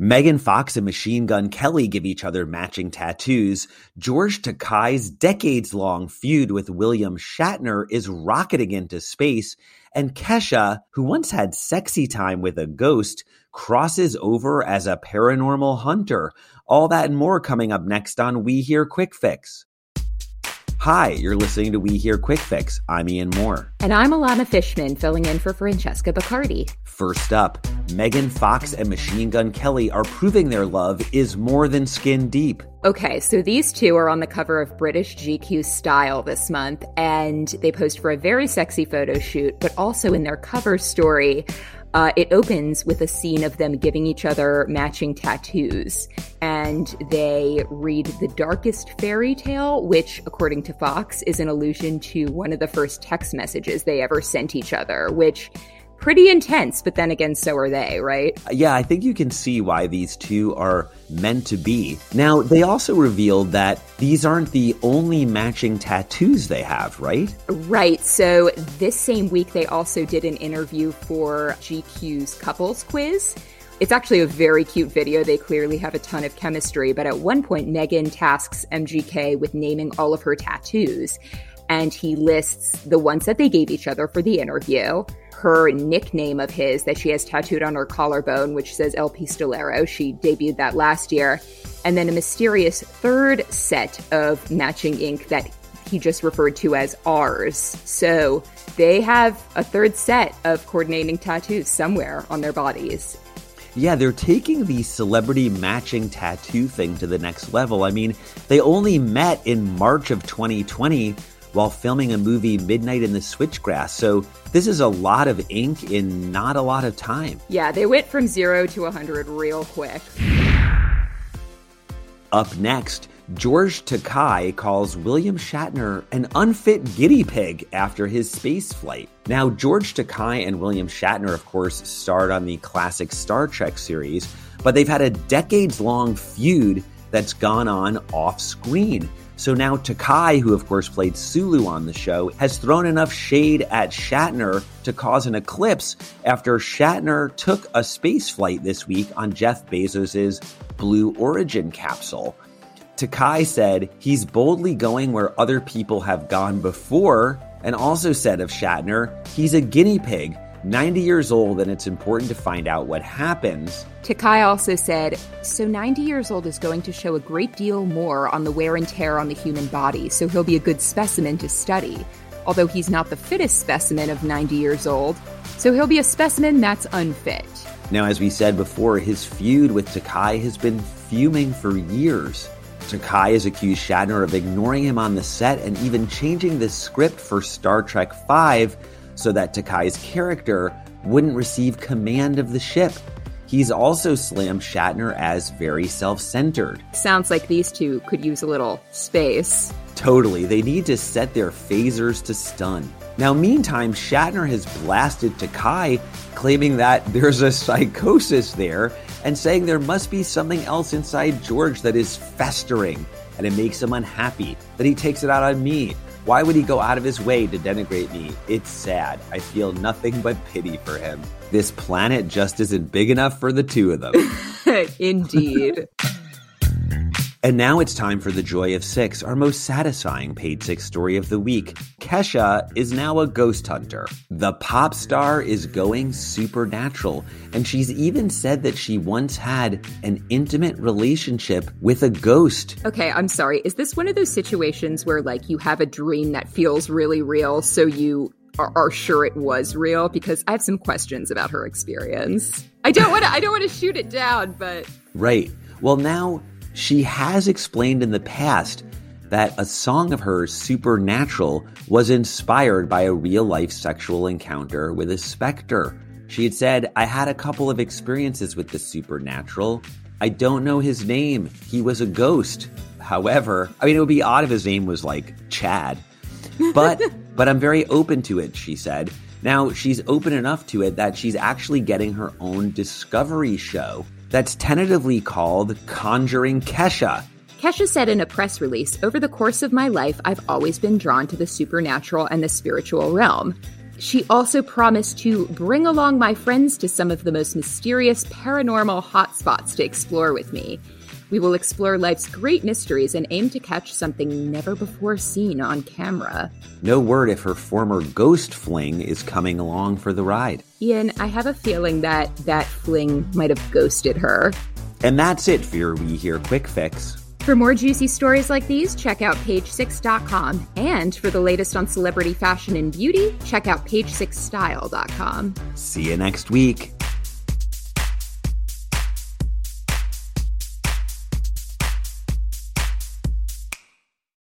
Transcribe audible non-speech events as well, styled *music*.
Megan Fox and Machine Gun Kelly give each other matching tattoos. George Takei's decades long feud with William Shatner is rocketing into space. And Kesha, who once had sexy time with a ghost, crosses over as a paranormal hunter. All that and more coming up next on We Hear Quick Fix. Hi, you're listening to We Hear Quick Fix. I'm Ian Moore. And I'm Alana Fishman, filling in for Francesca Bacardi. First up, Megan Fox and Machine Gun Kelly are proving their love is more than skin deep. Okay, so these two are on the cover of British GQ Style this month, and they posed for a very sexy photo shoot, but also in their cover story, uh, it opens with a scene of them giving each other matching tattoos, and they read The Darkest Fairy Tale, which, according to Fox, is an allusion to one of the first text messages they ever sent each other, which pretty intense, but then again, so are they, right? Yeah, I think you can see why these two are meant to be. Now, they also revealed that these aren't the only matching tattoos they have, right? Right. So, this same week, they also did an interview for GQ's couples quiz. It's actually a very cute video. They clearly have a ton of chemistry, but at one point, Megan tasks MGK with naming all of her tattoos. And he lists the ones that they gave each other for the interview her nickname of his that she has tattooed on her collarbone, which says El Pistolero. She debuted that last year. And then a mysterious third set of matching ink that he just referred to as ours. So they have a third set of coordinating tattoos somewhere on their bodies. Yeah, they're taking the celebrity matching tattoo thing to the next level. I mean, they only met in March of 2020 while filming a movie Midnight in the Switchgrass. So this is a lot of ink in not a lot of time. Yeah, they went from zero to 100 real quick. Up next, George Takei calls William Shatner an unfit guinea pig after his space flight. Now, George Takei and William Shatner, of course, starred on the classic Star Trek series, but they've had a decades long feud that's gone on off screen. So now Takei, who of course played Sulu on the show, has thrown enough shade at Shatner to cause an eclipse after Shatner took a space flight this week on Jeff Bezos' Blue Origin capsule. Takei said he's boldly going where other people have gone before, and also said of Shatner, he's a guinea pig 90 years old and it's important to find out what happens. Takei also said, So 90 years old is going to show a great deal more on the wear and tear on the human body, so he'll be a good specimen to study. Although he's not the fittest specimen of 90 years old, so he'll be a specimen that's unfit. Now, as we said before, his feud with Takei has been fuming for years. Takei has accused Shatner of ignoring him on the set and even changing the script for Star Trek V so that Takei's character wouldn't receive command of the ship. He's also slammed Shatner as very self centered. Sounds like these two could use a little space. Totally. They need to set their phasers to stun. Now, meantime, Shatner has blasted Takei, claiming that there's a psychosis there and saying there must be something else inside George that is festering and it makes him unhappy, that he takes it out on me. Why would he go out of his way to denigrate me? It's sad. I feel nothing but pity for him. This planet just isn't big enough for the two of them. *laughs* Indeed. *laughs* And now it's time for the Joy of Six, our most satisfying Page Six story of the week. Kesha is now a ghost hunter. The pop star is going supernatural, and she's even said that she once had an intimate relationship with a ghost. Okay, I'm sorry. Is this one of those situations where, like, you have a dream that feels really real, so you are, are sure it was real? Because I have some questions about her experience. I don't want to. I don't want to shoot it down, but right. Well, now she has explained in the past that a song of hers, Supernatural, was inspired by a real life sexual encounter with a specter. She had said, I had a couple of experiences with the supernatural. I don't know his name. He was a ghost. However, I mean, it would be odd if his name was like Chad. But, *laughs* but I'm very open to it, she said. Now, she's open enough to it that she's actually getting her own discovery show that's tentatively called Conjuring Kesha. Kesha said in a press release Over the course of my life, I've always been drawn to the supernatural and the spiritual realm. She also promised to bring along my friends to some of the most mysterious paranormal hotspots to explore with me. We will explore life's great mysteries and aim to catch something never before seen on camera. No word if her former ghost fling is coming along for the ride. Ian, I have a feeling that that fling might have ghosted her. And that's it for your We Hear Quick Fix. For more juicy stories like these, check out page6.com. And for the latest on celebrity fashion and beauty, check out page6style.com. See you next week.